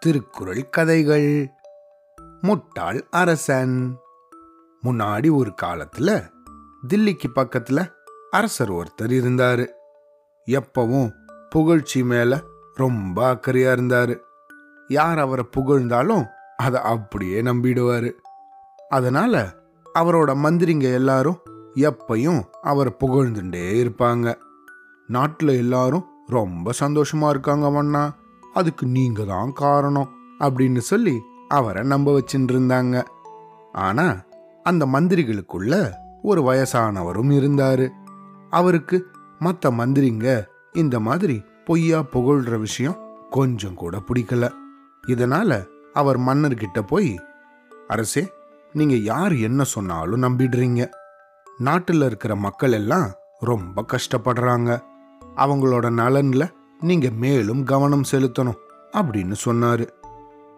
திருக்குறள் கதைகள். முட்டாள் அரசன். முன்னாடி ஒரு காலத்துல தில்லிக்கு பக்கத்துல அரசர் ஒருத்தர் இருந்தாரு. எப்பவும் புகழ்ச்சி மேல ரொம்ப அக்கறையா இருந்தாரு. யார் அவரை புகழ்ந்தாலும் அதை அப்படியே நம்பிடுவாரு. அதனால அவரோட மந்திரிங்க எல்லாரும் எப்பையும் அவரை புகழ்ந்துட்டே இருப்பாங்க. நாட்டுல எல்லாரும் ரொம்ப சந்தோஷமா இருக்காங்க மன்னா. அதுக்கு நீங்க தான் காரணம் அப்படின்னு சொல்லி அவரை நம்ப வச்சுட்டு இருந்தாங்க ஆனா அந்த மந்திரிகளுக்குள்ள ஒரு வயசானவரும் இருந்தாரு. அவருக்கு மற்ற மந்திரிங்க இந்த மாதிரி பொய்யா புகழ்ற விஷயம் கொஞ்சம் கூட பிடிக்கல. இதனால அவர் மன்னர்கிட்ட போய் அரசே நீங்க யார் என்ன சொன்னாலும் நம்பிடுறீங்க. நாட்டில் இருக்கிற மக்கள் எல்லாம் ரொம்ப கஷ்டப்படுறாங்க. அவங்களோட நலன்ல நீங்க மேலும் கவனம் செலுத்தணும் அப்படின்னு சொன்னாரு.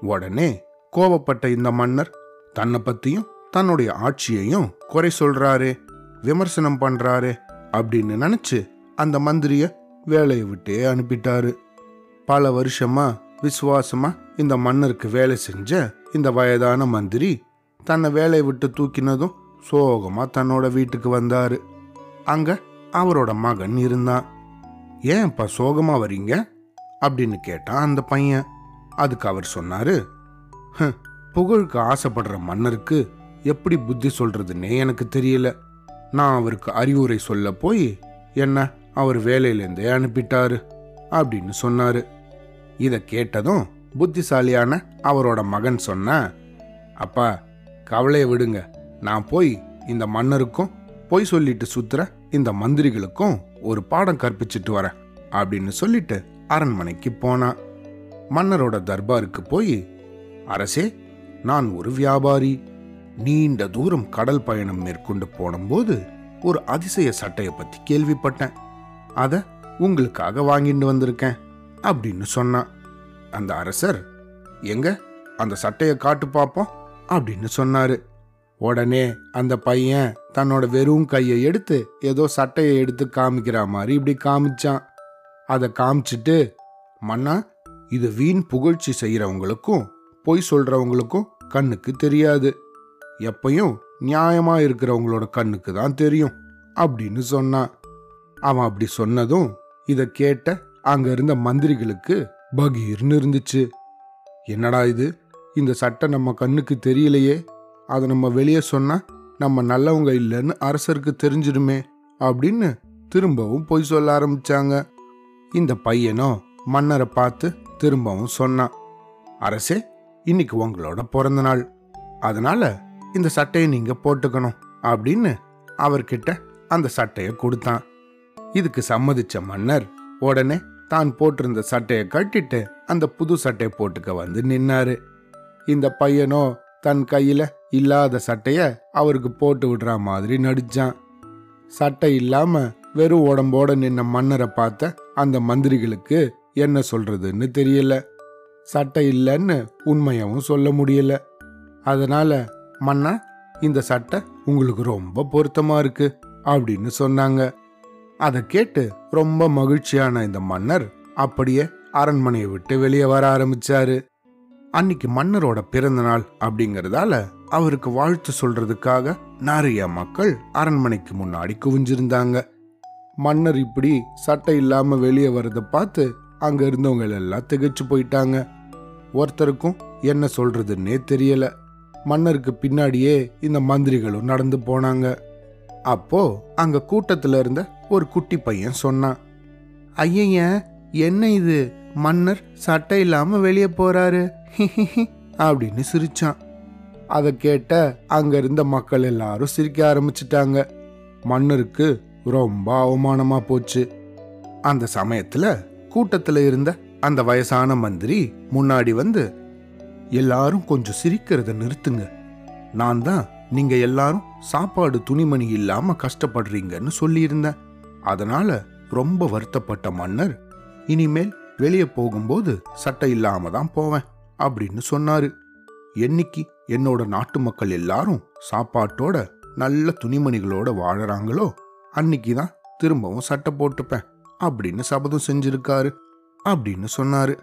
உடனே கோபப்பட்ட இந்த மன்னர் தன்னை பத்தியும் தன்னுடைய ஆட்சியையும் குறை சொல்றாரே விமர்சனம் பண்ணுறாரு அப்படின்னு நினைச்சு அந்த மந்திரிய வேலையை விட்டே அனுப்பிட்டாரு. பல வருஷமா விசுவாசமா இந்த மன்னருக்கு வேலை செஞ்ச இந்த வயதான மந்திரி தன்னை வேலையை விட்டு தூக்கினதும் சோகமா தன்னோட வீட்டுக்கு வந்தாரு. அங்க அவரோட மகன் இருந்தான். ஏன்ப்பா சோகமா வரீங்க அப்படின்னு கேட்டான் அந்த பையன். அதுக்கு அவர் சொன்னாரு புகழுக்கு ஆசைப்படுற மன்னருக்கு எப்படி புத்தி சொல்றதுன்னே எனக்கு தெரியல. நான் அவருக்கு அறிவுரை சொல்ல போய் என்ன அவர் வேலையிலேருந்தே அனுப்பிட்டாரு அப்படின்னு சொன்னாரு. இதை கேட்டதும் புத்திசாலியான அவரோட மகன் சொன்ன அப்பா கவலையை விடுங்க. நான் போய் இந்த மன்னருக்கும் பொய் சொல்லிட்டு சுத்துற இந்த மந்திரிகளுக்கும் ஒரு பாடம் கற்பிச்சிட்டு வரேன் அப்படின்னு சொல்லிட்டு அரண்மனைக்கு போனான் மன்னரோட தர்பாருக்கு போய் அரசே நான் ஒரு வியாபாரி. நீண்ட தூரம் கடல் பயணம் மேற்கொண்டு போனபோது ஒரு அதிசய சட்டையை பத்தி கேள்விப்பட்டேன். அத உங்களுக்காக வாங்கிட்டு வந்திருக்கேன் அப்படின்னு சொன்னான் அந்த அரசர் எங்க? அந்த சட்டையை காட்டு பார்ப்போம் அப்படின்னு சொன்னாரு. உடனே அந்த பையன் தன்னோட வெறும் கையை எடுத்து ஏதோ சட்டையை எடுத்து காமிக்கிற மாதிரி இப்படி காமிச்சான். அதை காமிச்சிட்டு மன்னா இது வீண் புகழ்ச்சி செய்யறவங்களுக்கும் பொய் சொல்றவங்களுக்கும் கண்ணுக்கு தெரியாது. எப்பையும் நியாயமா இருக்கிறவங்களோட கண்ணுக்கு தான் தெரியும் அப்படின்னு சொன்னான். அவன் அப்படி சொன்னதும் இதை கேட்ட அங்க இருந்த மந்திரிகளுக்கு பகீர்னு இருந்துச்சு. என்னடா இது? இந்த சட்டை நம்ம கண்ணுக்கு தெரியலையே. அதை நம்ம வெளியே சொன்னால் நம்ம நல்லவங்க இல்லைன்னு அரசருக்கு தெரிஞ்சிடுமே அப்படின்னு திரும்பவும் பொய் சொல்ல ஆரம்பிச்சாங்க. இந்த பையனும் மன்னரை பார்த்து திரும்பவும் சொன்னான் அரசே இன்னைக்கு உங்களோட பிறந்த நாள். அதனால இந்த சட்டையை நீங்க போட்டுக்கணும் அப்படின்னு அவர்கிட்ட அந்த சட்டையை கொடுத்தான். இதுக்கு சம்மதிச்ச மன்னர் உடனே தான் போட்டிருந்த சட்டையை கட்டிட்டு அந்த புது சட்டையை போட்டுக்க வந்து நின்னாரு. இந்த பையனோ தன் கையில இல்லாத சட்டைய அவருக்கு போட்டு விடுற மாதிரி நடிச்சான். சட்டை இல்லாம வெறும் உடம்போட நின்ன மன்னரை பார்த்த அந்த மந்திரிகளுக்கு என்ன சொல்றதுன்னு தெரியல. சட்டை இல்லைன்னு உண்மையாவும் சொல்ல முடியல. அதனால மன்னா இந்த சட்டை உங்களுக்கு ரொம்ப பொருத்தமா இருக்கு அப்படின்னு சொன்னாங்க. அதை கேட்டு ரொம்ப மகிழ்ச்சியான இந்த மன்னர் அப்படியே அரண்மனையை விட்டு வெளியே வர ஆரம்பிச்சாரு. அன்னைக்கு மன்னரோட பிறந்த நாள் அப்படிங்கறதால அவருக்கு வாழ்த்து சொல்றதுக்காக நிறைய மக்கள் அரண்மனைக்கு முன்னாடி குவிஞ்சிருந்தாங்க. மன்னர் இப்படி சட்டை இல்லாம வெளியே வரத பார்த்து அங்க இருந்தவங்க எல்லாம் திகைச்சு போயிட்டாங்க. ஒருத்தருக்கும் என்ன சொல்றதுன்னே தெரியல. மன்னருக்கு பின்னாடியே இந்த மந்திரிகளும் நடந்து போனாங்க. அப்போ அங்க கூட்டத்துல இருந்த ஒரு குட்டி பையன் சொன்னான். ஐயய்ய என்ன இது? மன்னர் சட்டை இல்லாம வெளியே போறாரு. அப்படின்னு சிரிச்சான். அதை கேட்ட அங்க இருந்த மக்கள் எல்லாரும் சிரிக்க ஆரம்பிச்சிட்டாங்க. மன்னருக்கு ரொம்ப அவமானமா போச்சு. அந்த சமயத்துல கூட்டத்துல இருந்த அந்த வயசான மந்திரி முன்னாடி வந்து எல்லாரும் கொஞ்சம் சிரிக்கிறத நிறுத்துங்க. நான் தான் நீங்க எல்லாரும் சாப்பாடு துணிமணி இல்லாம கஷ்டப்படுறீங்கன்னு சொல்லியிருந்தேன். அதனால ரொம்ப வருத்தப்பட்ட மன்னர் இனிமேல் வெளியே போகும்போது சட்டை இல்லாம தான் போவேன் அப்படின்னு சொன்னாரு. என்னைக்கு என்னோட நாட்டு மக்கள் எல்லாரும் சாப்பாட்டோட நல்ல துணிமணிகளோட வாழறாங்களோ அன்னைக்கு தான் திரும்பவும் சட்டை போட்டுப்பேன். அப்படின்னு சபதம் செஞ்சிருக்காரு. அப்படின்னு சொன்னாரு.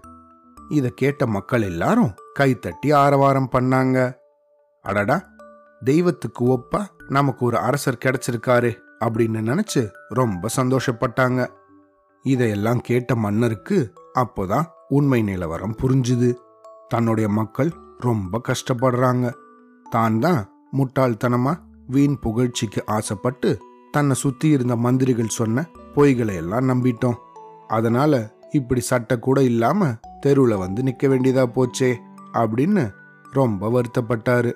இதை கேட்ட மக்கள் எல்லாரும் கைத்தட்டி ஆரவாரம் பண்ணாங்க. அடடா தெய்வத்துக்கு ஒப்பா நமக்கு ஒரு அரசர் கிடைச்சிருக்காரு அப்படின்னு நினைச்சு ரொம்ப சந்தோஷப்பட்டாங்க. இதையெல்லாம் கேட்ட மன்னருக்கு அப்போதான் உண்மை நிலவரம் புரிஞ்சுது. தன்னுடைய மக்கள் ரொம்ப கஷ்டப்படுறாங்க. தான் தான் முட்டாள்தனமா வீண் புகழ்ச்சிக்கு ஆசைப்பட்டு தன்னை சுத்தி இருந்த மந்திரிகள் சொன்ன பொய்களை எல்லாம் நம்பிட்டோம். அதனால இப்படி சட்டை கூட இல்லாம தெருவில் வந்து நிக்க வேண்டியதா போச்சே அப்படின்னு ரொம்ப வருத்தப்பட்டாரு.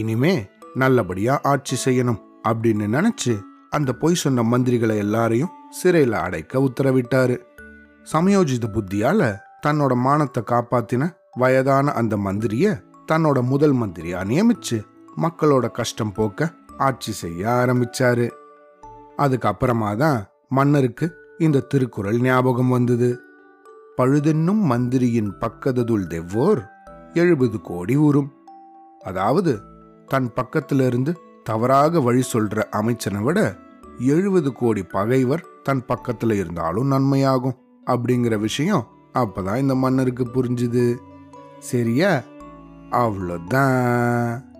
இனிமே நல்லபடியா ஆட்சி செய்யணும் அப்படின்னு நினைச்சு அந்த பொய் சொன்ன மந்திரிகளை எல்லாரையும் சிறையில அடைக்க உத்தரவிட்டாரு. சமயோஜித புத்தியால தன்னோட மானத்தை காப்பாத்தின வயதான அந்த மந்திரிய தன்னோட முதல் மந்திரியா நியமிச்சு மக்களோட கஷ்டம் போக்க ஆட்சி செய்ய ஆரம்பிச்சாரு. அதுக்கப்புறமா தான் மன்னருக்கு இந்த திருக்குறள் ஞாபகம் வந்தது. பழுதென்னும் மந்திரியின் பக்கததுள் தெவ்வோர் எழுபது கோடி ஊரும் அதாவது தன் பக்கத்திலிருந்து தவறாக வழி சொல்ற அமைச்சனை விட எழுபது கோடி பகைவர் தன் பக்கத்துல இருந்தாலும் நன்மையாகும் அப்படிங்கிற விஷயம் அப்பதான் இந்த மன்னருக்கு புரிஞ்சுது. சரியா? அவ்வளோதான்.